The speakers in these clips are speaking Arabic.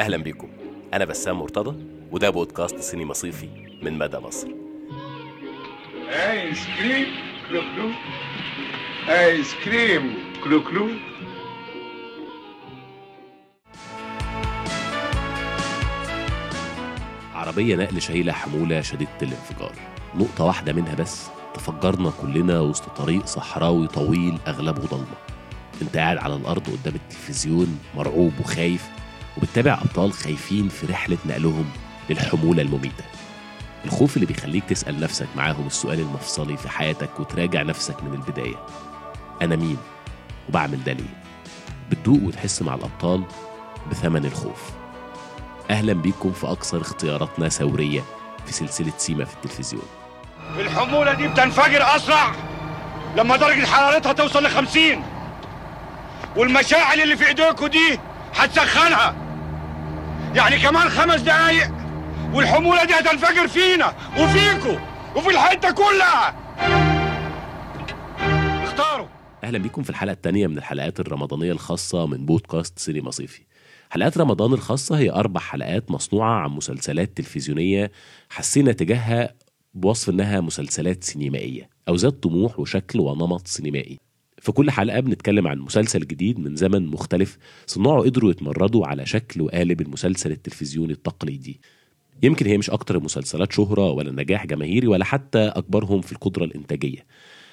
أهلا بيكم. أنا بسام مرتضى وده بودكاست سينما صيفي من مدى مصر. آيس كريم كلو كلو. آيس كريم كلو كلو. عربية نقل شايلة حمولة شديدة الانفجار. نقطة واحدة منها بس تفجرنا كلنا وسط طريق صحراوي طويل أغلبه ضلمة. انت قاعد على الأرض قدام التلفزيون مرعوب وخايف وبتتابع أبطال خايفين في رحلة نقلهم للحمولة المميتة. الخوف اللي بيخليك تسأل نفسك معاهم السؤال المفصلي في حياتك وتراجع نفسك من البداية. أنا مين؟ وبعمل ده ليه؟ بتدوق وتحس مع الأبطال بثمن الخوف. أهلا بيكم في أكثر اختياراتنا ثورية في سلسلة سيما في التلفزيون. الحمولة دي بتنفجر أسرع لما درجة حرارتها توصل لخمسين. والمشاعل اللي في إيديكوا دي هتسخنها. يعني كمان خمس دقايق. والحمولة دي هتنفجر فينا وفيكوا وفي الحتة كلها. اختاروا. أهلا بيكم في الحلقة الثانية من الحلقات الرمضانية الخاصة من بودكاست سينما صيفي. حلقات رمضان الخاصة هي أربع حلقات مصنوعة عن مسلسلات تلفزيونية حسينا تجاهها بوصف إنها مسلسلات سينمائية أو ذات طموح وشكل ونمط سينمائي. في كل حلقة بنتكلم عن مسلسل جديد من زمن مختلف صناعه قدروا يتمردوا على شكل وقالب المسلسل التلفزيوني التقليدي. يمكن هي مش أكتر المسلسلات شهرة ولا نجاح جماهيري ولا حتى أكبرهم في القدرة الإنتاجية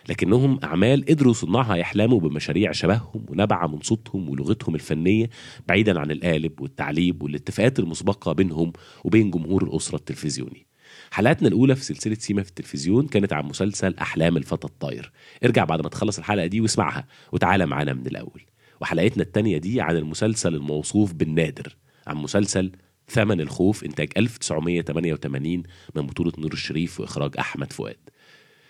لكنهم أعمال قدروا صناعها يحلموا بمشاريع شبههم ونبع من صوتهم ولغتهم الفنية بعيدا عن القالب والتعليب والاتفاقات المسبقة بينهم وبين جمهور الأسرة التلفزيوني. حلقتنا الأولى في سلسلة سيما في التلفزيون كانت عن مسلسل أحلام الفتى الطاير. ارجع بعد ما تخلص الحلقة دي واسمعها وتعالى معانا من الأول. وحلقتنا التانية دي عن المسلسل الموصوف بالنادر عن مسلسل ثمن الخوف إنتاج 1988 من بطولة نور الشريف وإخراج أحمد فؤاد.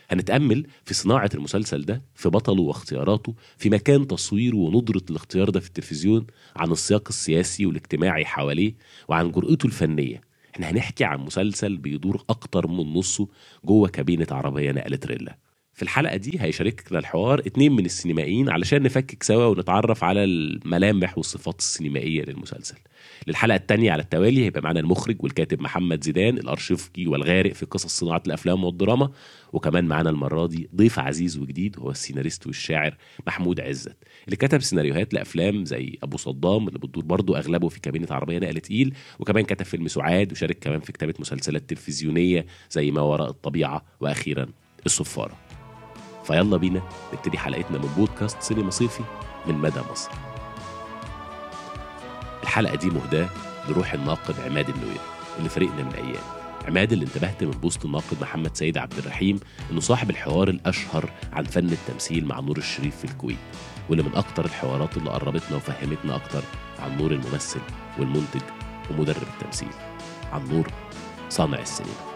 هنتأمل في صناعة المسلسل ده في بطله واختياراته في مكان تصويره وندرة الاختيار ده في التلفزيون عن السياق السياسي والاجتماعي حواليه وعن جرأته الفنية. إحنا هنحكي عن مسلسل بيدور أكتر من نصه جوه كابينة عربية نقل تريلا. في الحلقة دي هيشاركنا الحوار. اتنين من السينمائيين علشان نفكك سوا ونتعرف على الملامح والصفات السينمائية للمسلسل. للحلقة التانية على التوالي هيبقى معانا المخرج والكاتب محمد زيدان الأرشيفجي والغارق في قصص صناعة الأفلام والدراما وكمان معانا المرة دي ضيف عزيز وجديد هو السيناريست والشاعر محمود عزت اللي كتب سيناريوهات لأفلام زي أبو صدام اللي بتدور برضه أغلبه في كابينة عربية نقل تقيل وكمان كتب فيلم سعاد وشارك كمان في كتابة مسلسلات تلفزيونية زي ما وراء الطبيعة وأخيرا الصفارة. فيلا بينا نبتدي حلقتنا من بودكاست سينما صيفي من مدى مصر. الحلقة دي مهداة لروح الناقد عماد النويري اللي فارقنا من أيام. عماد اللي انتبهت من post الناقد محمد سيد عبد الرحيم إنه صاحب الحوار الأشهر عن فن التمثيل مع نور الشريف في الكويت واللي من أكتر الحوارات اللي قربتنا وفهمتنا أكتر عن نور الممثل والمنتج ومدرب التمثيل عن نور صانع السينما.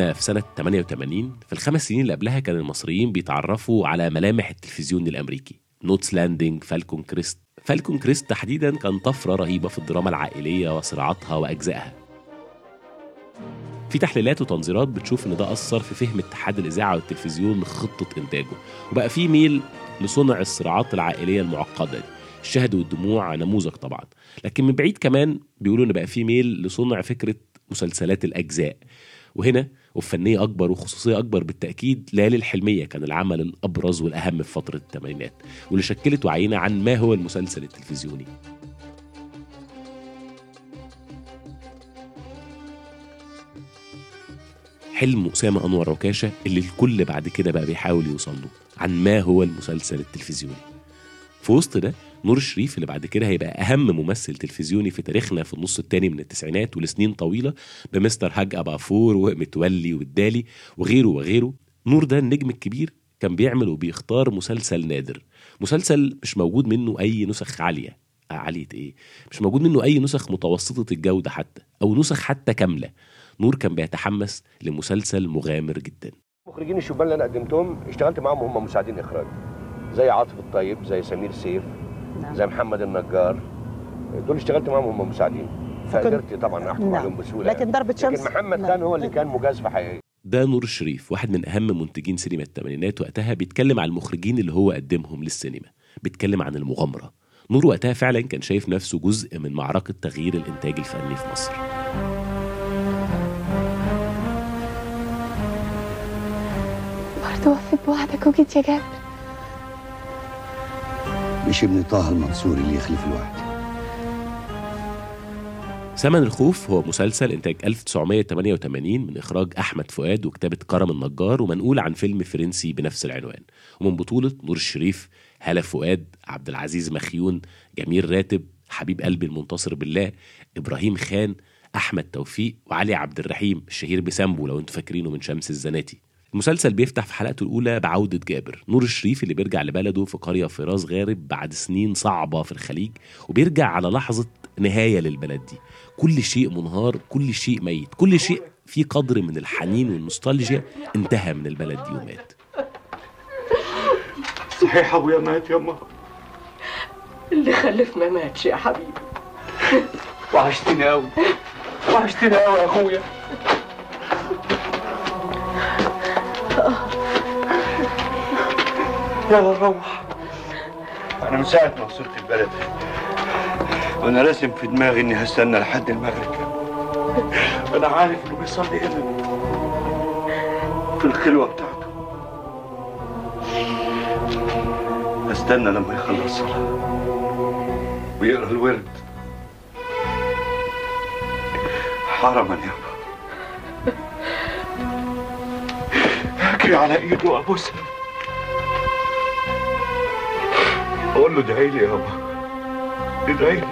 إحنا في سنة 88 في الخمس سنين اللي قبلها كان المصريين بيتعرفوا على ملامح التلفزيون الأمريكي Knots Landing Falcon Crest. Falcon Crest تحديدا كان طفرة رهيبة في الدراما العائلية وصراعاتها وأجزائها. في تحليلات وتنظيرات بتشوف إن ده أثر في فهم اتحاد الإذاعة والتلفزيون لخطه إنتاجه. وبقى في ميل لصنع الصراعات العائلية المعقدة دي. الشهد والدموع نموذج طبعا. لكن من بعيد كمان بيقولوا إن بقى في ميل لصنع فكرة مسلسلات الأجزاء. وهنا وفنية أكبر وخصوصية أكبر بالتأكيد ليالي الحلمية كان العمل الأبرز والأهم في فترة الثمانينات واللي شكلت وعينا عن ما هو المسلسل التلفزيوني. حلم أسامة أنور عكاشة اللي الكل بعد كده بقى بيحاول يوصل له عن ما هو المسلسل التلفزيوني. في وسط ده نور الشريف اللي بعد كده هيبقى أهم ممثل تلفزيوني في تاريخنا في النص التاني من التسعينات ولسنين طويلة بمستر حاج أبافور ومتولي والدالي وغيره وغيره. نور ده النجم الكبير كان بيعمل وبيختار مسلسل نادر. مسلسل مش موجود منه أي نسخ عالية. آه، عالية إيه؟ مش موجود منه أي نسخ متوسطة الجودة حتى أو نسخ حتى كاملة. نور كان بيتحمس لمسلسل مغامر جدا. المخرجين الشبان اللي أنا قدمتهم اشتغلت معاهم هم مساعدين إخراج. زي عاطف الطيب زي سمير سيف. نعم. زي محمد النجار. دول اشتغلت معاهم هم مساعدين. فقدرت طبعا أحكم نعم. عليهم بسهولة لكن ضربة شمس لكن محمد لا. خان هو اللي كان مجازفه حقيقيه ده نور الشريف واحد من أهم منتجين سينما الثمانينات. وقتها بيتكلم عن المخرجين اللي هو قدمهم للسينما. بيتكلم عن المغامرة. نور وقتها فعلا كان شايف نفسه جزء من معركة تغيير الإنتاج الفني في مصر. برضه وفيت بوعدك وجيت يا جابر. مش ابن طه المنصور اللي يخلف الوعد ثمن الخوف هو مسلسل إنتاج 1988 من إخراج أحمد فؤاد وكتابة كرم النجار ومنقول عن فيلم فرنسي بنفس العنوان. ومن بطولة نور الشريف هالة فؤاد عبد العزيز مخيون جميل راتب حبيب قلبي المنتصر بالله إبراهيم خان أحمد توفيق وعلي عبد الرحيم الشهير بسامبو لو أنتوا فاكرينه من شمس الزناتي. المسلسل بيفتح في حلقته الأولى بعودة جابر. نور الشريف اللي بيرجع لبلده في قرية في راس غارب بعد سنين صعبة في الخليج وبيرجع على لحظة نهاية للبلد دي. كل شيء منهار كل شيء ميت كل شيء في قدر من الحنين والنوستالجيا انتهى من البلد دي ومات. صحيح ابويا مات يما اللي خلف ما ماتش يا حبيبي. وحشتني قوي وحشتني قوي يا أخويا. يلا نروح أنا من ساعة ما وصلت البلد. وأنا راسم في دماغي إني هستنى لحد المغرب. أنا عارف إنه بيصلي هنا في الخلوة بتاعته. أستنى لما يخلص صلاه ويقرأ الورد. حرما يابا اجري على إيده وابوسها أقول له ادعي لي يابا ادعي لي.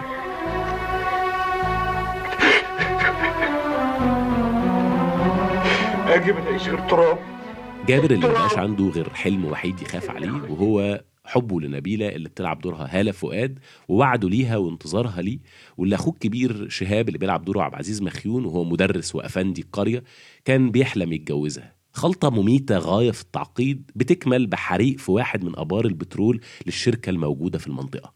أجي ما الاقيش غير تراب. جابر اللي مبقاش عنده غير حلم وحيد يخاف عليه وهو حبه لنبيلة اللي بتلعب دورها هالة فؤاد ووعده ليها وانتظارها ليه. واللي أخوه الكبير شهاب اللي بيلعب دوره عبد العزيز مخيون وهو مدرس وأفندي القرية كان بيحلم يتجوزها. خلطة مميتة غاية في التعقيد بتكمل بحريق في واحد من أبار البترول للشركة الموجودة في المنطقة.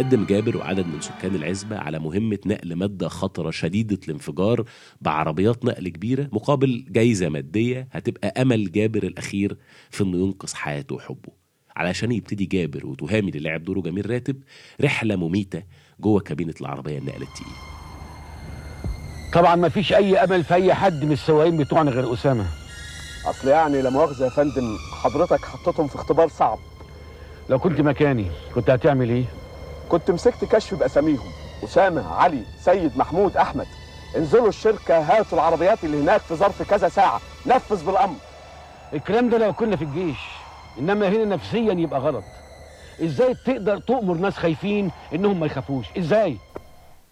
بيقدم جابر وعدد من سكان العزبة على مهمة نقل مادة خطرة شديدة الانفجار بعربيات نقل كبيرة مقابل جايزة مادية هتبقى أمل جابر الأخير في إنه ينقذ حياته وحبه. علشان يبتدي جابر وتهامي اللي لعب دوره جميل راتب رحلة مميتة جوه كابينة العربية النقل التقيل. طبعا ما فيش أي أمل في أي حد من السواقين بتوعنا غير أسامة. أصل يعني لا مؤاخذة يا فندم حضرتك حطيتهم في اختبار صعب. لو كنت مكاني كنت هتعمل إيه؟ كنت مسكت كشف بأساميهم. أسامة علي سيد محمود أحمد. انزلوا الشركة هاتوا العربيات اللي هناك في ظرف كذا ساعة. نفذ بالأمر. الكلام ده لو كنا في الجيش إنما هنا نفسيا يبقى غلط. إزاي تقدر تؤمر ناس خايفين إنهم ما يخافوش؟ إزاي؟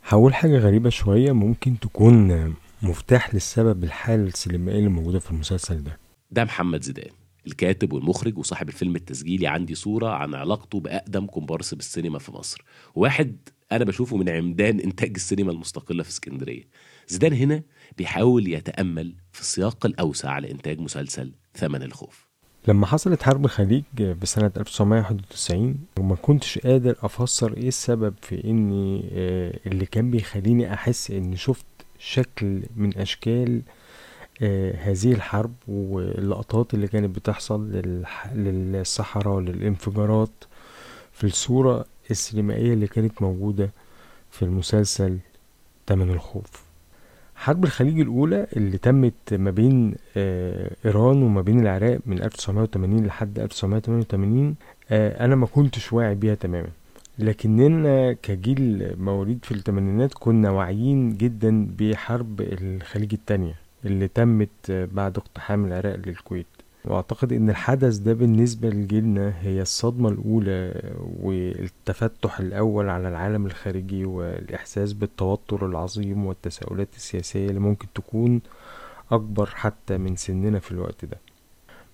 هقول حاجة غريبة شوية ممكن تكون مفتاح للسبب الحالة السينمائية اللي موجودة في المسلسل ده. ده محمد زيدان. الكاتب والمخرج وصاحب الفيلم التسجيلي عندي صورة عن علاقته بأقدم كومبارس بالسينما في مصر. واحد أنا بشوفه من عمدان إنتاج السينما المستقلة في اسكندرية. زيدان هنا بيحاول يتأمل في السياق الأوسع لإنتاج مسلسل ثمن الخوف. لما حصلت حرب الخليج بسنة 1991 وما كنتش قادر أفسر إيه السبب في إني آه، اللي كان بيخليني أحس إني شفت شكل من أشكال هذه الحرب واللقطات اللي كانت بتحصل للصحراء للانفجارات في الصورة السينمائية اللي كانت موجودة في المسلسل تمن الخوف. حرب الخليج الأولى اللي تمت ما بين آه، إيران وما بين العراق من 1980 لحد 1988 آه، أنا ما كنتش واعي بيها تماما. لكننا كجيل مواليد في الثمانينات كنا واعيين جدا بحرب الخليج التانية اللي تمت بعد اقتحام العراق للكويت. وأعتقد إن الحدث ده بالنسبة لجيلنا هي الصدمة الأولى والتفتح الأول على العالم الخارجي والإحساس بالتوتر العظيم والتساؤلات السياسية اللي ممكن تكون أكبر حتى من سننا في الوقت ده.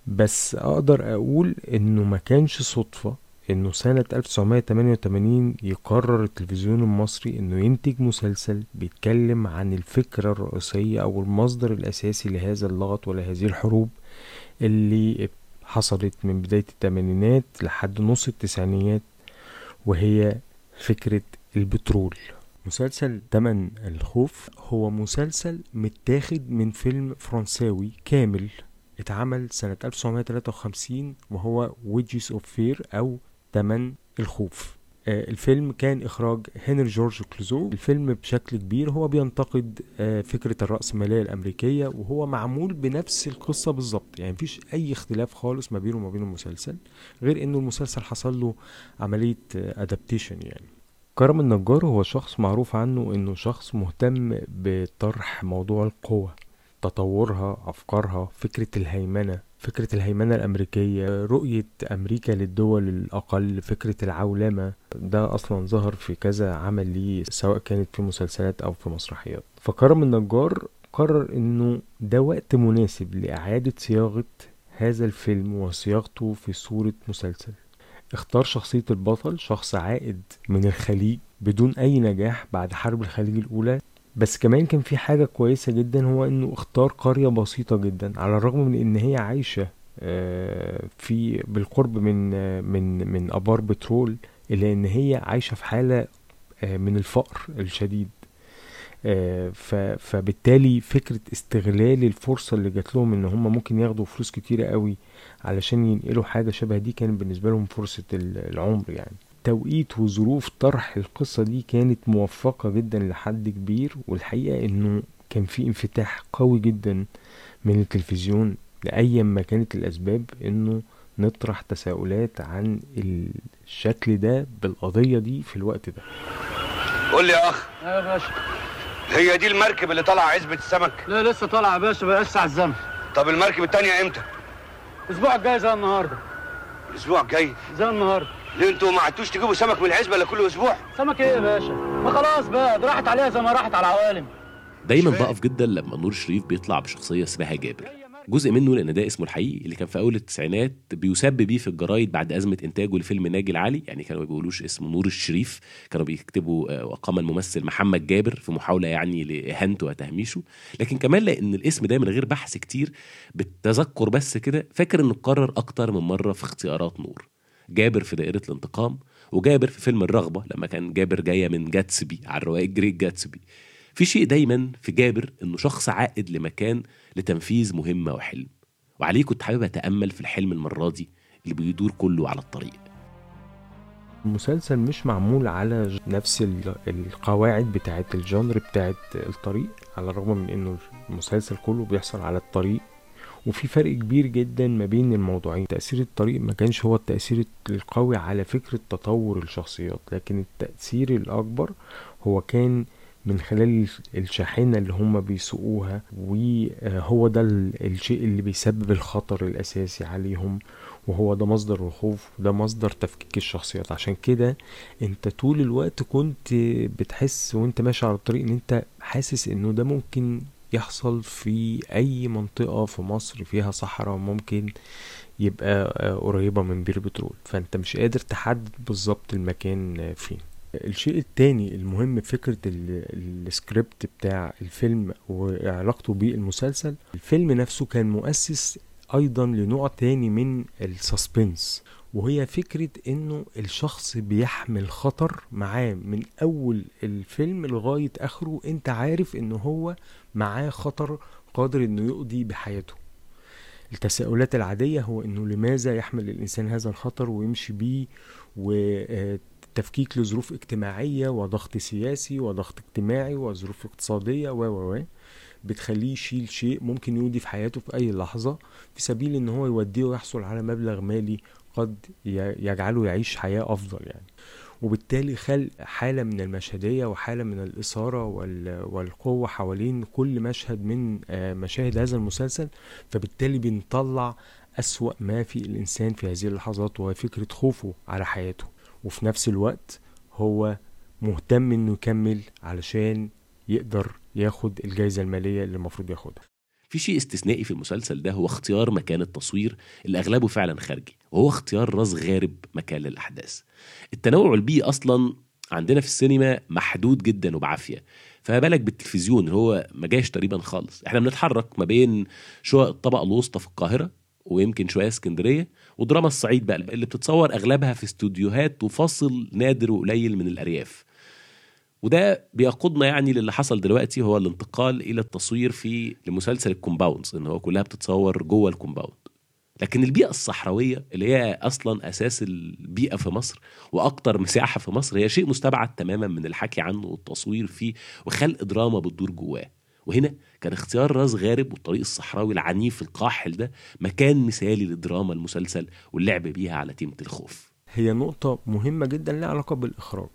بس أقدر أقول إنه ما كانش صدفة إنه سنة 1988 يقرر التلفزيون المصري إنه ينتج مسلسل بيتكلم عن الفكرة الرئيسية أو المصدر الأساسي لهذا اللغط ولهذه الحروب اللي حصلت من بداية الثمانينات لحد نص التسعينيات وهي فكرة البترول. مسلسل تمن الخوف هو مسلسل متاخد من فيلم فرنساوي كامل اتعمل سنة 1953 وهو Wages of Fear أو تمن الخوف. آه، الفيلم كان إخراج هنري جورج كلوزو. الفيلم بشكل كبير هو بينتقد آه، فكرة الرأسمالية الأمريكية وهو معمول بنفس القصة بالظبط. يعني مفيش أي اختلاف خالص ما بينه وما بين المسلسل غير إنه المسلسل حصل له عملية أدابتيشن يعني. كرم النجار هو شخص معروف عنه إنه شخص مهتم بطرح موضوع القوة. تطورها أفكارها فكرة الهيمنة فكرة الهيمنة الأمريكية رؤية أمريكا للدول الأقل فكرة العولمة. ده أصلا ظهر في كذا عمل ليه سواء كانت في مسلسلات أو في مسرحيات. فكرم النجار قرر إنه ده وقت مناسب لإعادة صياغة هذا الفيلم وصياغته في صورة مسلسل. اختار شخصية البطل شخص عائد من الخليج بدون أي نجاح بعد حرب الخليج الأولى. بس كمان كان في حاجة كويسة جدا هو إنه اختار قرية بسيطة جدا على الرغم من إن هي عايشة آه، في بالقرب من آه، من من أبار بترول إلا إن هي عايشة في حالة آه، من الفقر الشديد فبالتالي فكرة استغلال الفرصة اللي جات لهم إن هم ممكن ياخدوا فلوس كتيرة قوي علشان ينقلوا حاجة شبه دي كان بالنسبة لهم فرصة العمر يعني. توقيت وظروف طرح القصة دي كانت موفقة جدا لحد كبير والحقيقة إنه كان في انفتاح قوي جدا من التلفزيون لأي ما كانت الأسباب إنه نطرح تساؤلات عن الشكل ده بالقضية دي في الوقت ده. قول لي يا أخ. يا باشا. هي دي المركب اللي طالعة عزبة السمك؟ لا لسه طالع يا باشا بقى على الزمن. طب المركب التانية إمتى؟ الأسبوع الجاي زي النهارده. الأسبوع الجاي؟ زي النهارده. ليه أنتوا ما عدتوش تجيبوا سمك من العزبة الا كل أسبوع؟ سمك إيه يا باشا؟ ما خلاص بقى راحت عليها زي ما راحت على العوالم دايما بقف جدا لما نور شريف بيطلع بشخصية اسمها جابر. جزء منه لأن ده اسمه الحقيقي اللي كان في أول التسعينات بيسب بيه في الجرايد بعد أزمة إنتاجه لفيلم ناجي العالي يعني كانوا ما بيقولوش اسمه نور الشريف كانوا بيكتبوا آه، وقام الممثل محمد جابر في محاولة يعني لإهانته وتهميشه. لكن كمان لأن الاسم ده من غير بحث كتير بالتذكر بس كده فاكر إنه اتكرر أكتر من مرة في اختيارات نور. جابر في دائرة الانتقام وجابر في فيلم الرغبة لما كان جابر جاية من جاتسبي على الرواية جريت جاتسبي. في شيء دايما في جابر إنه شخص عائد لمكان لتنفيذ مهمة وحلم. وعليه كنت حابب أتأمل في الحلم المرة دي اللي بيدور كله على الطريق. المسلسل مش معمول على نفس القواعد بتاعت الجانر بتاعت الطريق على الرغم من إنه المسلسل كله بيحصل على الطريق. وفي فرق كبير جدا ما بين الموضوعين. تأثير الطريق ما كانش هو التأثير القوي على فكرة تطور الشخصيات لكن التأثير الأكبر هو كان من خلال الشاحنة اللي هم بيسوقوها وهو ده الشيء اللي بيسبب الخطر الأساسي عليهم وهو ده مصدر الخوف وده مصدر تفكيك الشخصيات. عشان كده انت طول الوقت كنت بتحس وانت ماشي على الطريق ان انت حاسس انه ده ممكن يحصل في أي منطقة في مصر فيها صحراء ممكن يبقى آه، قريبة من بير بترول. فأنت مش قادر تحدد بالظبط المكان فين. الشيء التاني المهم فكرة السكريبت بتاع الفيلم وعلاقته بالمسلسل الفيلم نفسه كان مؤسس أيضا لنوع تاني من السسبنس وهي فكرة إنه الشخص بيحمل خطر معاه من أول الفيلم لغاية آخره. أنت عارف انه هو معاه خطر قادر إنه يقضي بحياته. التساؤلات العادية هو إنه لماذا يحمل الإنسان هذا الخطر ويمشي بيه وتفكيك لظروف اجتماعية وضغط سياسي وضغط اجتماعي وظروف اقتصادية و و بتخليه يشيل شيء ممكن يودي في حياته في أي لحظة في سبيل إن هو يوديه ويحصل على مبلغ مالي قد يجعله يعيش حياة أفضل يعني. وبالتالي خلق حالة من المشهدية وحالة من الإثارة والقوة حوالين كل مشهد من آه، مشاهد هذا المسلسل فبالتالي بنطلع أسوأ ما في الإنسان في هذه اللحظات وهي فكرة خوفه على حياته. وفي نفس الوقت هو مهتم إنه يكمل علشان يقدر ياخد الجائزة المالية اللي المفروض ياخدها. في شيء استثنائي في المسلسل ده هو اختيار مكان التصوير اللي أغلبه فعلا خارجي. وهو اختيار راس غارب مكان للأحداث. التنوع البيئي أصلا عندنا في السينما محدود جدا وبعافية. فما بالك بالتلفزيون هو ما جاش تقريبا خالص. إحنا بنتحرك ما بين شقق الطبقة الوسطى في القاهرة ويمكن شوية اسكندرية ودراما الصعيد بقى اللي بتتصور أغلبها في استوديوهات وفاصل نادر وقليل من الأرياف. وده بيقودنا يعني للي حصل دلوقتي هو الانتقال إلى التصوير في لمسلسل ال compounds إن هو كلها بتتصور جوه ال compound. لكن البيئة الصحراوية اللي هي أصلا أساس البيئة في مصر وأكتر مساحة في مصر هي شيء مستبعد تماما من الحكي عنه والتصوير فيه وخلق دراما بتدور جواه. وهنا كان اختيار راس غارب والطريق الصحراوي العنيف القاحل ده مكان مثالي لدراما المسلسل واللعب بيها على تيمة الخوف. هي نقطة مهمة جدا لها علاقة بالإخراج.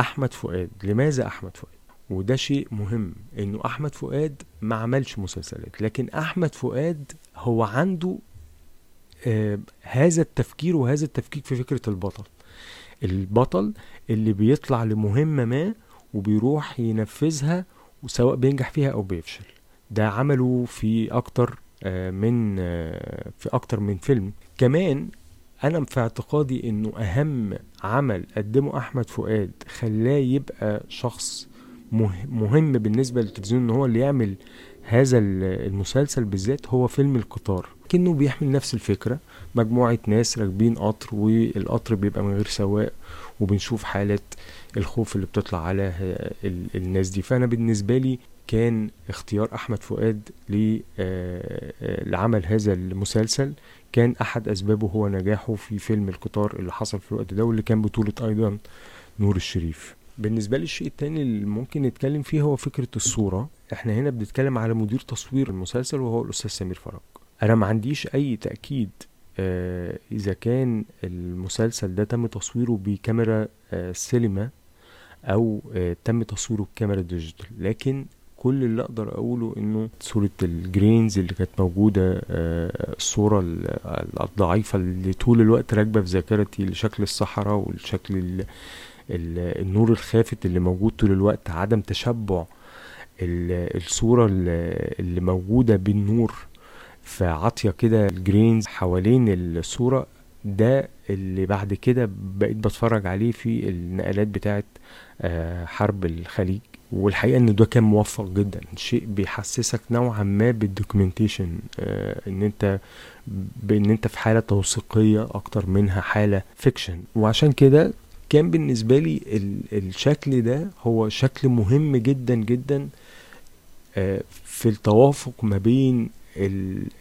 أحمد فؤاد لماذا أحمد فؤاد؟ وده شيء مهم إنه أحمد فؤاد ما عملش مسلسلات لكن أحمد فؤاد هو عنده هذا التفكير وهذا التفكيك في فكرة البطل. البطل اللي بيطلع لمهمة ما وبيروح ينفذها وسواء بينجح فيها أو بيفشل. ده عمله في أكتر آه من آه في أكتر من فيلم. كمان أنا في اعتقادي إنه أهم عمل قدمه أحمد فؤاد خلاه يبقى شخص مهم بالنسبة للتلفزيون إن هو اللي يعمل هذا المسلسل بالذات هو فيلم القطار. كأنه بيحمل نفس الفكرة مجموعة ناس راكبين قطر والقطر بيبقى من غير سواق وبنشوف حالة الخوف اللي بتطلع على الناس دي. فأنا بالنسبة لي كان اختيار أحمد فؤاد لعمل هذا المسلسل. كان أحد أسبابه هو نجاحه في فيلم القطار اللي حصل في الوقت ده واللي كان بطولة أيضا نور الشريف. بالنسبة لي الشيء التاني اللي ممكن نتكلم فيه هو فكرة الصورة. إحنا هنا بنتكلم على مدير تصوير المسلسل وهو الأستاذ سمير فرج أنا ما عنديش أي تأكيد آه إذا كان المسلسل ده تم تصويره بكاميرا آه سينما أو آه تم تصويره بكاميرا ديجيتال. لكن كل اللي أقدر أقوله إنه صورة ال grains اللي كانت موجودة الصورة الضعيفة اللي طول الوقت راكبة في ذاكرتي لشكل الصحراء والشكل ال النور الخافت اللي موجود طول الوقت عدم تشبع الصورة اللي موجودة بالنور فعاطية كده ال grains حوالين الصورة. ده اللي بعد كده بقيت بتفرج عليه في النقلات بتاعت حرب الخليج. والحقيقة إن ده كان موفق جدا شيء بيحسسك نوعا ما بال documentation إن أنت بان أنت في حالة توثيقية أكتر منها حالة fiction وعشان كده كان بالنسبة لي الشكل ده هو شكل مهم جدا جدا في التوافق ما بين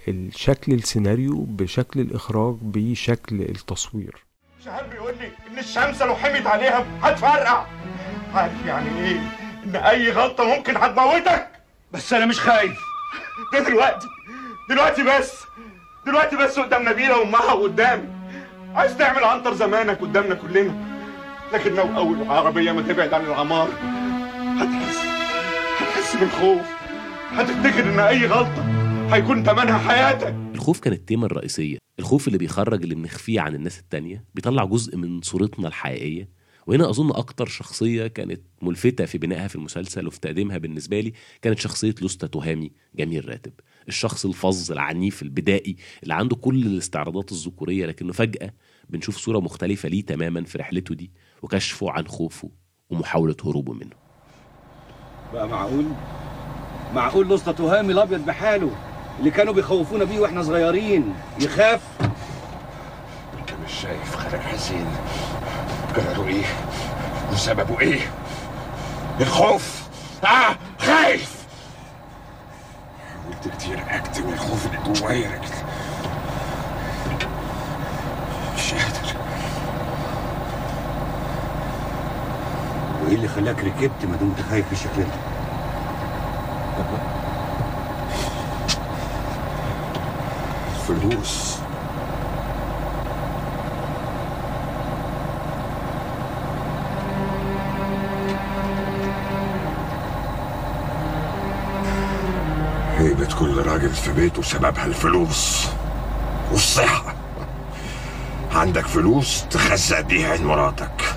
الشكل السيناريو بشكل الإخراج بشكل التصوير. شهاب بيقول لي إن الشمس لو حمت عليها هتفرقع. عارف يعني إيه؟ إن أي غلطة ممكن هتموتك. بس أنا مش خايف. ده دلوقتي. دلوقتي بس. دلوقتي بس قدام نبيلة وأمها وقدامي. عايز تعمل عنتر زمانك قدامنا كلنا. لكن لو أول عربية ما تبعد عن العمار هتحس هتحس بالخوف. هتفتكر إن أي غلطة هيكون تمنها حياتك. الخوف كان التيمة الرئيسية. الخوف اللي بيخرج اللي بنخفيه عن الناس التانية بيطلع جزء من صورتنا الحقيقية. وهنا أظن أكتر شخصية كانت ملفتة في بنائها في المسلسل وفي تقديمها بالنسبة لي كانت شخصية لوستا تهامي جميل راتب. الشخص الفظ العنيف البدائي اللي عنده كل الاستعراضات الذكورية لكنه فجأة بنشوف صورة مختلفة ليه تماما في رحلته دي وكشفه عن خوفه ومحاولة هروبه منه. بقى معقول؟ معقول لسطى تهامي الأبيض بحاله اللي كانوا بيخوفونا بيه وإحنا صغيرين يخاف؟ انت مش شايف خالد حسين قرروا إيه؟ وسببه إيه؟ الخوف! آه! خايف! حاولت كتير اكتم الخوف اللي جوايا لكن مش قادر. وايه اللي خلاك ركبت ما دمت خايف بالشكل ده فلوس. هيبة كل راجل في بيته سببها الفلوس والصحة. عندك فلوس تخزق بيها عين مراتك.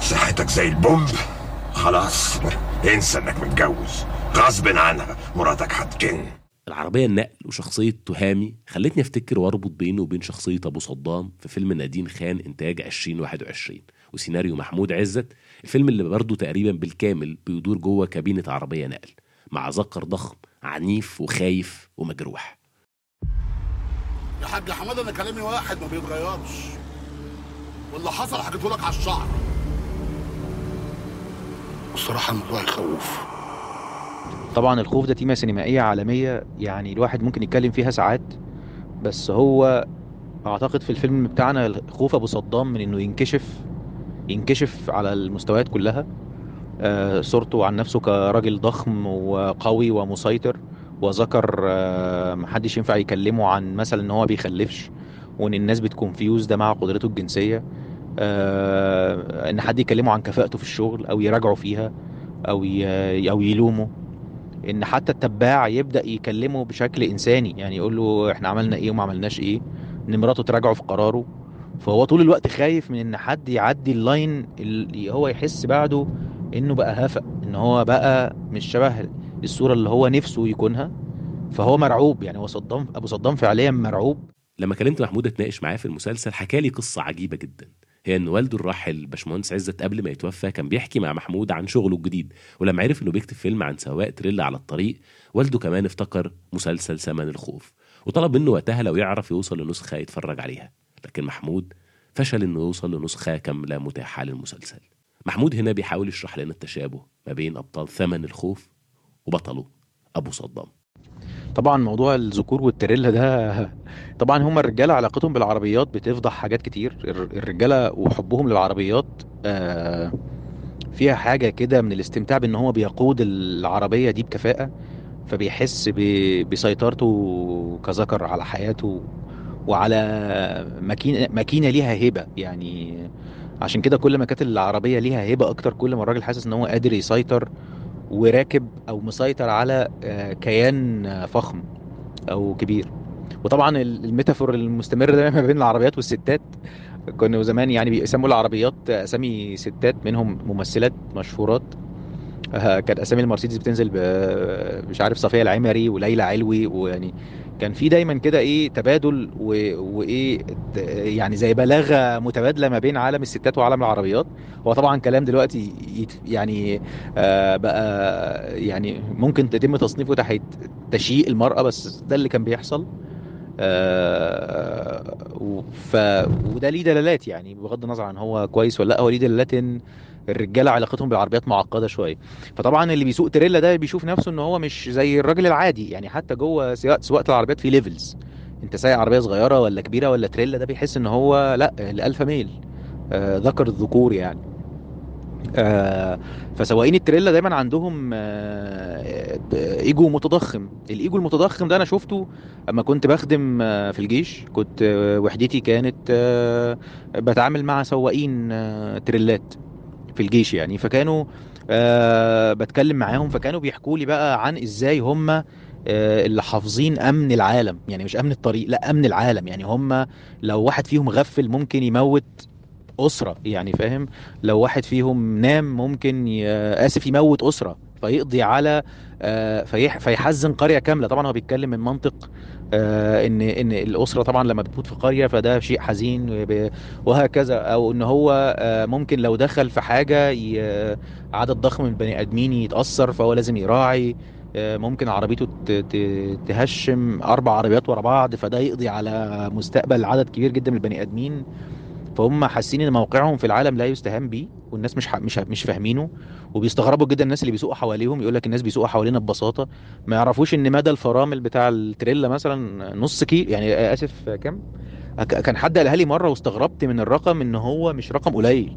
صحتك زي البومب. خلاص انسى انك متجوز. غصب عنها. مراتك هتجن. العربية النقل وشخصية تهامي خلتني أفتكر وأربط بينه وبين شخصية أبو صدام في فيلم نادين خان إنتاج 2021 وسيناريو محمود عزت الفيلم اللي برضه تقريبا بالكامل بيدور جوه كابينة عربية نقل مع ذكر ضخم عنيف وخايف ومجروح. يا حاج حمادة أنا كلامي واحد ما بيتغيرش. واللي حصل حكيته لك على الشعر. والصراحه الموضوع يخوف. طبعا الخوف ده تيمة سينمائية عالمية يعني الواحد ممكن يتكلم فيها ساعات بس هو أعتقد في الفيلم بتاعنا خوف أبو صدام من إنه ينكشف ينكشف على المستويات كلها آه، صورته عن نفسه كراجل ضخم وقوي ومسيطر وذكر آه، محدش ينفع يكلمه عن مثلا إن هو بيخلفش وإن الناس بت confuse ده مع قدرته الجنسية آه، إن حد يكلمه عن كفاءته في الشغل أو يراجعه فيها أو أو يلومه. إن حتى التباع يبدأ يكلمه بشكل إنساني. يعني يقول له إحنا عملنا إيه وما عملناش إيه. إن مراته تراجعه في قراره. فهو طول الوقت خايف من إن حد يعدي ال line اللي هو يحس بعده إنه بقى هفق إن هو بقى مش شبه الصورة اللي هو نفسه يكونها. فهو مرعوب. يعني هو صدام أبو صدام فعليا مرعوب. لما كلمت محمود أتناقش معاه في المسلسل حكى لي قصة عجيبة جدا. هي ان والده الراحل باشمهندس عزت قبل ما يتوفى كان بيحكي مع محمود عن شغله الجديد. ولما عرف إنه بيكتب فيلم عن سواق تريلا على الطريق والده كمان افتكر مسلسل ثمن الخوف. وطلب منه وقتها لو يعرف يوصل لنسخة يتفرج عليها. لكن محمود فشل إنه يوصل لنسخة كاملة متاحة للمسلسل. محمود هنا بيحاول يشرح لنا التشابه ما بين أبطال ثمن الخوف وبطله أبو صدام. طبعا موضوع الذكور والتريلا ده طبعا هم الرجالة علاقتهم بالعربيات بتفضح حاجات كتير. الر- الرجالة وحبهم للعربيات آه، فيها حاجة كده من الاستمتاع بإن هو بيقود العربية دي بكفاءة فبيحس بسيطرته كذكر على حياته وعلى ماكينه ماكينة ليها هبه يعني عشان كده كل ما كانت العربية ليها هبه أكتر كل ما الراجل حاسس إن هو قادر يسيطر وراكب أو مسيطر على آه، كيان آه، فخم أو كبير. وطبعا ال- الميتافور المستمر ده ما بين العربيات والستات. كانوا زمان يعني بيسموا العربيات أسامي ستات منهم ممثلات مشهورات. آه، كانت أسامي المرسيدس بتنزل مش عارف صفية العمري وليلى علوي ويعني كان في دايما كده إيه تبادل وإيه يعني زي بلاغة متبادلة ما بين عالم الستات وعالم العربيات. هو طبعا كلام دلوقتي يعني آه، بقى يعني ممكن تتم تصنيفه تحت تشييء المرأة بس ده اللي كان بيحصل. آه، ف وده ليه دلالات يعني بغض النظر عن هو كويس ولا لأ هو ليه دلالات الرجالة علاقتهم بالعربيات معقدة شوية. فطبعا اللي بيسوق تريلا ده بيشوف نفسه إن هو مش زي الراجل العادي. يعني حتى جوه سياق- سواقة العربيات في levels أنت سايق عربية صغيرة ولا كبيرة ولا تريلا ده بيحس إن هو لأ ال alpha male. آه، ذكر الذكور يعني. آه، فسواقين التريلا دايما عندهم آه، إيجو متضخم. الإيجو المتضخم ده أنا شفته أما كنت بخدم آه، في الجيش. كنت آه، وحدتي كانت آه، بتعامل مع سواقين آه، تريلات. في الجيش يعني. فكانوا آه، بتكلم معاهم فكانوا بيحكوا لي بقى عن إزاي هم آه، اللي حافظين أمن العالم. يعني مش أمن الطريق لأ أمن العالم. يعني هم لو واحد فيهم غفل ممكن يموت أسرة يعني فاهم؟ لو واحد فيهم نام ممكن ي... آسف يموت أسرة فيقضي على آه، فيح... فيحزن قرية كاملة. طبعا هو بيتكلم من منطق إن إن الأسرة طبعا لما بتموت في قرية فده شيء حزين وهكذا. أو إن هو آه، ممكن لو دخل في حاجة عدد ضخم من البني آدمين يتأثر فهو لازم يراعي. آه، ممكن عربيته تهشم أربع عربيات ورا بعض فده يقضي على مستقبل عدد كبير جدا من البني آدمين. فهم حاسين إن موقعهم في العالم لا يستهان بيه والناس مش مش مش فاهمينه وبيستغربوا جدا الناس اللي بيسوقوا حواليهم يقول لك الناس بيسوقوا حوالينا ببساطة ما يعرفوش إن مدى الفرامل بتاع التريلا مثلا نص كيلو يعني آسف كام؟ كان حد قالها لي مرة واستغربت من الرقم إن هو مش رقم قليل.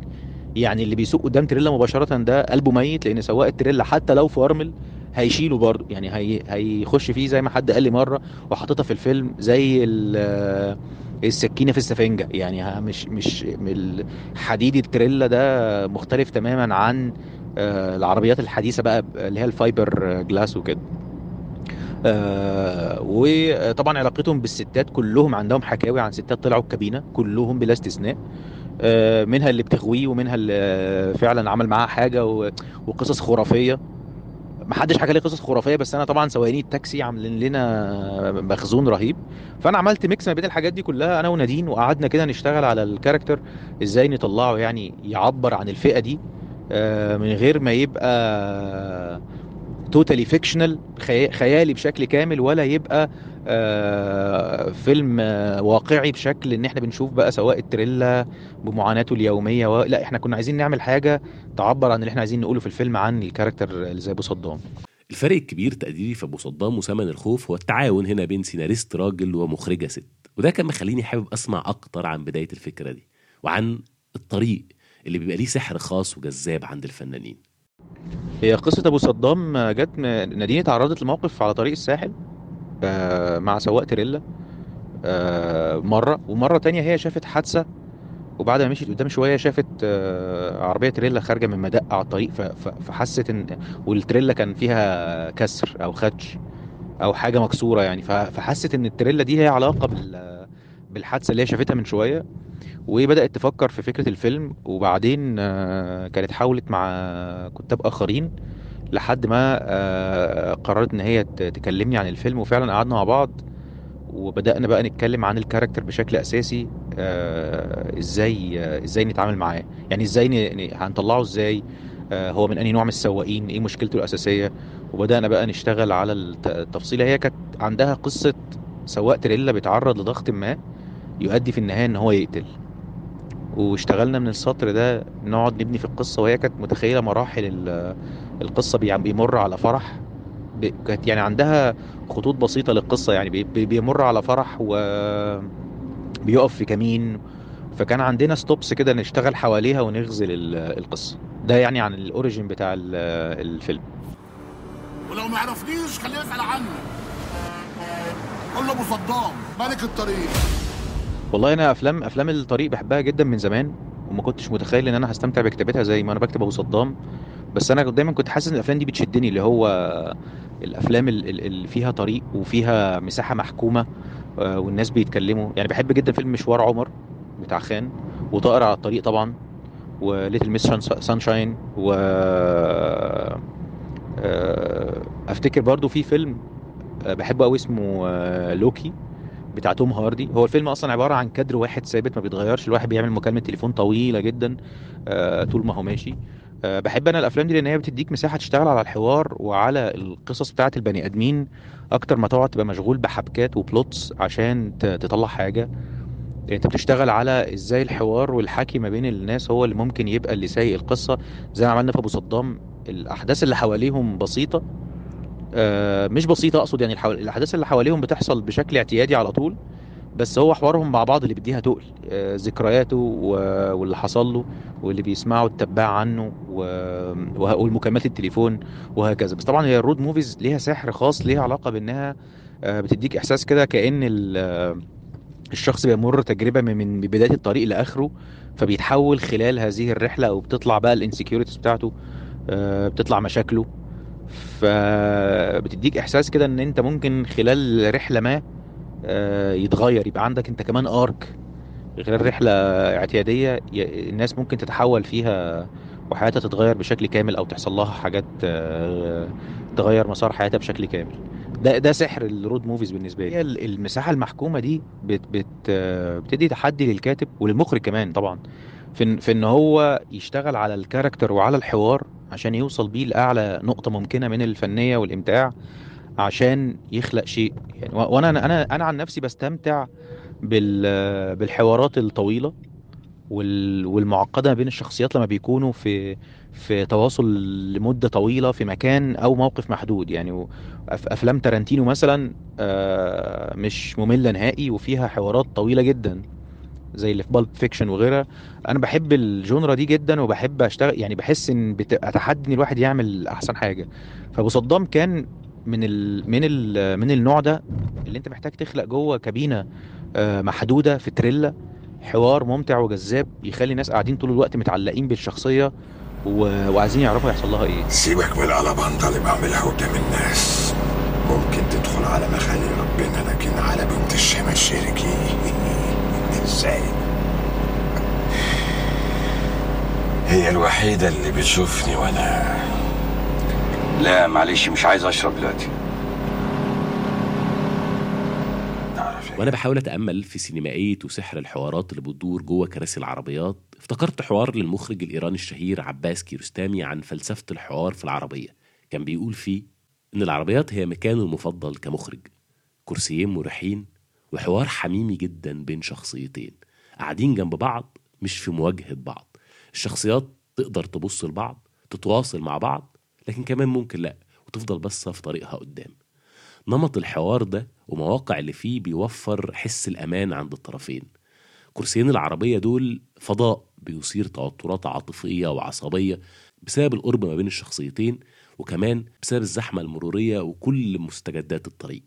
يعني اللي بيسوق قدام تريلا مباشرة ده قلبه ميت لأن سواق التريلا حتى لو فرمل هيشيله برضه يعني هي هيخش فيه زي ما حد قال لي مرة وحاططها في الفيلم زي ال- السكينة في السفنجة. يعني مش مش حديد التريلا ده مختلف تماما عن آه، العربيات الحديثة بقى اللي هي الفايبر جلاس وكده. آه، وطبعا علاقتهم بالستات كلهم عندهم حكاوي عن ستات طلعوا الكابينة كلهم بلا استثناء. آه، منها اللي بتغويه ومنها اللي فعلا عمل معاها حاجة وقصص خرافية. ما حدش حكى لي قصص خرافية بس أنا طبعا سواقين التاكسي عاملين لنا مخزون رهيب. فأنا عملت mix ما بين الحاجات دي كلها أنا ونادين وقعدنا كده نشتغل على ال character إزاي نطلعه يعني يعبر عن الفئة دي آه، من غير ما يبقى totally fictional خيالي بشكل كامل ولا يبقى فيلم آه، واقعي بشكل إن إحنا بنشوف بقى سواق التريلا بمعاناته اليومية و... لا إحنا كنا عايزين نعمل حاجة تعبر عن اللي إحنا عايزين نقوله في الفيلم عن ال character اللي زي أبو صدام. الفرق الكبير تقديري في أبو صدام وثمن الخوف هو التعاون هنا بين سيناريست راجل ومخرجة ست. وده كان مخليني حابب أسمع أكتر عن بداية الفكرة دي وعن الطريق اللي بيبقى ليه سحر خاص وجذاب عند الفنانين. هي قصة أبو صدام جت نادين اتعرضت لموقف على طريق الساحل. مع سواق تريلا. آه، مرة ومرة تانية هي شافت حادثة وبعد ما مشيت قدام شوية شافت آه، عربية تريلا خارجة من مدق على الطريق فحست إن والتريلا كان فيها كسر أو خدش أو حاجة مكسورة يعني فحست إن التريلا دي هي علاقة بال بالحادثة اللي هي شافتها من شوية وبدأت تفكر في فكرة الفيلم. وبعدين آه، كانت حاولت مع كتاب آخرين لحد ما آه، قررت إن هي تكلمني عن الفيلم وفعلا قعدنا مع بعض وبدأنا بقى نتكلم عن الكاركتر بشكل أساسي آه، إزاي آه، إزاي نتعامل معاه. يعني إزاي هنطلعه إزاي؟ هو من أنهي نوع من السواقين؟ إيه مشكلته الأساسية؟ وبدأنا بقى نشتغل على الت- التفصيلة. هي كانت عندها قصة سواق تريلا بيتعرض لضغط ما يؤدي في النهاية إن هو يقتل. واشتغلنا من السطر ده نقعد نبني في القصة وهي كانت متخيلة مراحل ال- القصة بي- بيمر على فرح كانت يعني عندها خطوط بسيطة للقصة يعني بي- بي- بيمر على فرح و بيقف في كمين فكان عندنا stops كده نشتغل حواليها ونغزل ال- القصة. ده يعني عن ال origin بتاع ال- الفيلم. ولو ما عرفنيش خليه يسأل عني قول له أبو صدام ملك الطريق. والله أنا أفلام أفلام الطريق بحبها جدا من زمان وما كنتش متخيل إن أنا هستمتع بكتابتها زي ما أنا بكتب أبو صدام. بس أنا دايما كنت حاسس إن الأفلام دي بتشدني اللي هو الأفلام ال- ال- اللي فيها طريق وفيها مساحة محكومة آه، والناس بيتكلموا. يعني بحب جدا فيلم مشوار عمر بتاع خان وطائر على الطريق طبعا و Little Miss Sunshine و آه، أفتكر برضو في فيلم آه، بحبه قوي اسمه Locke. بتاع توم هاردي. هو الفيلم أصلا عبارة عن كادر واحد ثابت ما بيتغيرش الواحد بيعمل مكالمة تليفون طويلة جدا آه، طول ما هو ماشي. آه، بحب أنا الأفلام دي لأن هي بتديك مساحة تشتغل على الحوار وعلى القصص بتاعة البني آدمين أكتر ما تقعد تبقى مشغول بحبكات وبلوتس عشان تطلع حاجة. أنت بتشتغل على إزاي الحوار والحكي ما بين الناس هو اللي ممكن يبقى اللي سايق القصة. زي ما عملنا في أبو صدام الأحداث اللي حواليهم بسيطة مش بسيطة أقصد يعني الحو... الأحداث اللي حواليهم بتحصل بشكل اعتيادي على طول بس هو حوارهم مع بعض اللي بيديها تقل آه، ذكرياته. واللي حصل له واللي بيسمعوا التباع عنه والمكالمات التليفون وهكذا بس طبعا هي ال road movies ليها سحر خاص ليها علاقة بإنها آه، بتديك إحساس كده كأن ال... آه، الشخص بيمر تجربة من بداية الطريق لآخره فبيتحول خلال هذه الرحلة أو بتطلع بقى ال insecurities بتاعته آه، بتطلع مشاكله فبتديك إحساس كده إن أنت ممكن خلال رحلة ما آه، يتغير يبقى عندك أنت كمان arc غير رحلة اعتيادية الناس ممكن تتحول فيها وحياتها تتغير بشكل كامل أو تحصل لها حاجات آه، تغير مسار حياتها بشكل كامل. ده ده سحر ال road movies بالنسبة لي. المساحة المحكومة دي بت بت آه، بتدي تحدي للكاتب وللمخرج كمان طبعا. في في إن هو يشتغل على ال character وعلى الحوار عشان يوصل بيه لأعلى نقطة ممكنة من الفنية والإمتاع عشان يخلق شيء. يعني وأنا أنا أنا عن نفسي بستمتع بال بالحوارات الطويلة وال- والمعقدة بين الشخصيات لما بيكونوا في في تواصل لمدة طويلة في مكان أو موقف محدود. يعني أفلام تارانتينو مثلا آه، مش مملة نهائي وفيها حوارات طويلة جدا. زي اللي في Pulp Fiction وغيرها. أنا بحب ال genre دي جدا وبحب أشتغل يعني بحس إن بتبقى تحدي إن الواحد يعمل أحسن حاجة. فابو صدام كان من ال من ال من النوع ده اللي أنت محتاج تخلق جوه كابينة آه، محدودة في تريلا. حوار ممتع وجذاب يخلي الناس قاعدين طول الوقت متعلقين بالشخصية وعايزين يعرفوا يحصل لها إيه. سيبك من الألاباندا اللي بعملها قدام الناس. ممكن تدخل على مخالي ربنا لكن على بنت الشمال شركي إزاي؟ هي الوحيدة اللي بتشوفني وأنا لا معلش مش عايز أشرب دلوقتي. وأنا بحاول أتأمل في سينمائية وسحر الحوارات اللي بتدور جوه كراسي العربيات. افتكرت حوار للمخرج الإيراني الشهير عباس كيروستامي عن فلسفة الحوار في العربية. كان بيقول فيه إن العربيات هي مكانه المفضل كمخرج. كرسيين مريحين وحوار حميمي جدا بين شخصيتين. قاعدين جنب بعض مش في مواجهة بعض. الشخصيات تقدر تبص لبعض تتواصل مع بعض لكن كمان ممكن لا وتفضل بس في طريقها قدام. نمط الحوار ده ومواقع اللي فيه بيوفر حس الأمان عند الطرفين. كرسيين العربية دول فضاء بيثير توترات عاطفية وعصبية بسبب القرب ما بين الشخصيتين وكمان بسبب الزحمة المرورية وكل مستجدات الطريق.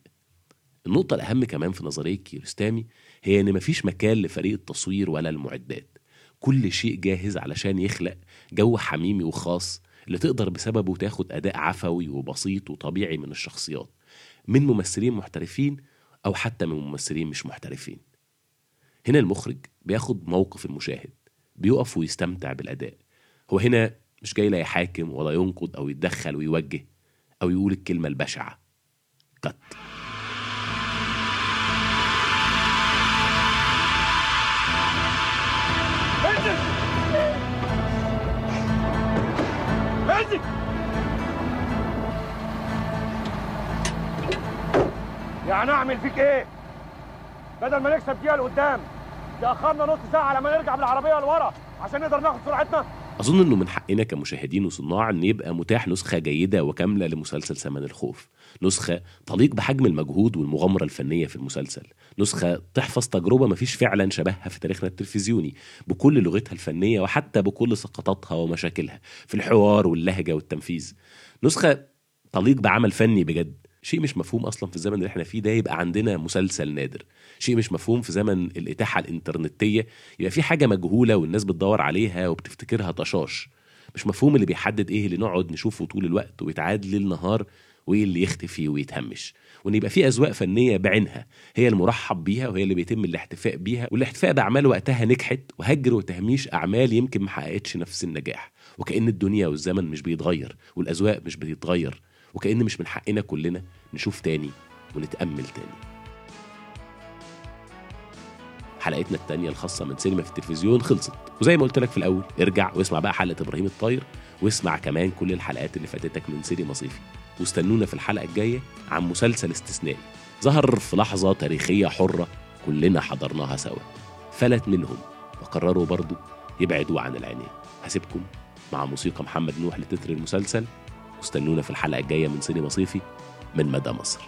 النقطة الأهم كمان في نظرية كيروستامي هي إن مفيش مكان لفريق التصوير ولا المعدات. كل شيء جاهز علشان يخلق جو حميمي وخاص اللي تقدر بسببه تاخد أداء عفوي وبسيط وطبيعي من الشخصيات من ممثلين محترفين أو حتى من ممثلين مش محترفين. هنا المخرج بياخد موقف المشاهد بيقف ويستمتع بالأداء. هو هنا مش جاي لا يحاكم ولا ينقد أو يتدخل ويوجه أو يقول الكلمة البشعة. كت انزل يعني أعمل فيك إيه؟ بدل ما نكسب دقيقه لقدام تاخرنا نص ساعة على ما نرجع بالعربية لورا عشان نقدر ناخد سرعتنا. أظن إنه من حقنا كمشاهدين وصناع إن يبقى متاح نسخة جيدة وكاملة لمسلسل سمن الخوف. نسخة تليق بحجم المجهود والمغامرة الفنية في المسلسل. نسخة تحفظ تجربة مفيش فعلا شبهها في تاريخنا التلفزيوني بكل لغتها الفنية وحتى بكل سقطاتها ومشاكلها في الحوار واللهجة والتنفيذ. نسخة تليق بعمل فني بجد. شيء مش مفهوم أصلا في الزمن اللي إحنا فيه ده يبقى عندنا مسلسل نادر. شيء مش مفهوم في زمن الإتاحة الإنترنتية. يبقى في حاجة مجهولة والناس بتدور عليها وبتفتكرها طشاش. مش مفهوم اللي بيحدد إيه اللي نقعد نشوفه طول الوقت ويتعاد ليل نهار وإيه اللي يختفي ويتهمش. وإن يبقى في أذواق فنية بعينها. هي المرحب بيها وهي اللي بيتم الاحتفاء بيها. والاحتفاء باعمال وقتها نجحت وهجر وتهميش أعمال يمكن ما حققتش نفس النجاح. وكأن الدنيا والزمن مش بيتغير والأذواق مش بتتغير. وكأن مش من حقنا كلنا نشوف تاني ونتأمل تاني. حلقتنا التانية الخاصة من سينما في التلفزيون خلصت. وزي ما قلت لك في الأول ارجع واسمع بقى حلقة إبراهيم الطاير واسمع كمان كل الحلقات اللي فاتتك من سينما صيفي. واستنونا في الحلقة الجاية عن مسلسل استثنائي ظهر في لحظة تاريخية حرة كلنا حضرناها سوا. فلت منهم وقرروا برضو يبعدوا عن العينين. هسيبكم مع موسيقى محمد نوح لتتر المسلسل. واستنونا في الحلقة الجاية من سينما صيفي من مدى مصر.